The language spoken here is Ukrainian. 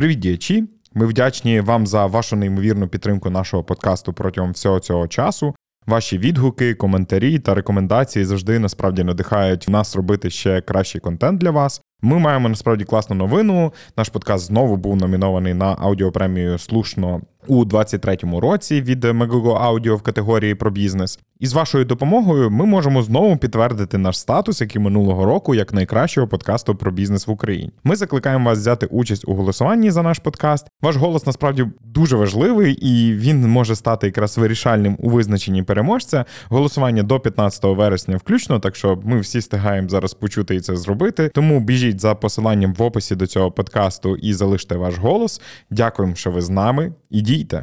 Привіт, діячі! Ми вдячні вам за вашу неймовірну підтримку нашого подкасту протягом всього цього часу. Ваші відгуки, коментарі та рекомендації завжди насправді надихають нас робити ще кращий контент для вас. Ми маємо насправді класну новину. Наш подкаст знову був номінований на аудіопремію слушно у 23-му році від Megogo Audio в категорії про бізнес. І з вашою допомогою ми можемо знову підтвердити наш статус, як і минулого року, як найкращого подкасту про бізнес в Україні. Ми закликаємо вас взяти участь у голосуванні за наш подкаст. Ваш голос насправді дуже важливий і він може стати якраз вирішальним у визначенні переможця. Голосування до 15 вересня включно, так що ми всі встигаємо зараз почути і це зробити. Тому біжіть за посиланням в описі до цього подкасту і залиште ваш голос. Дякуємо, що ви з нами. І дійте.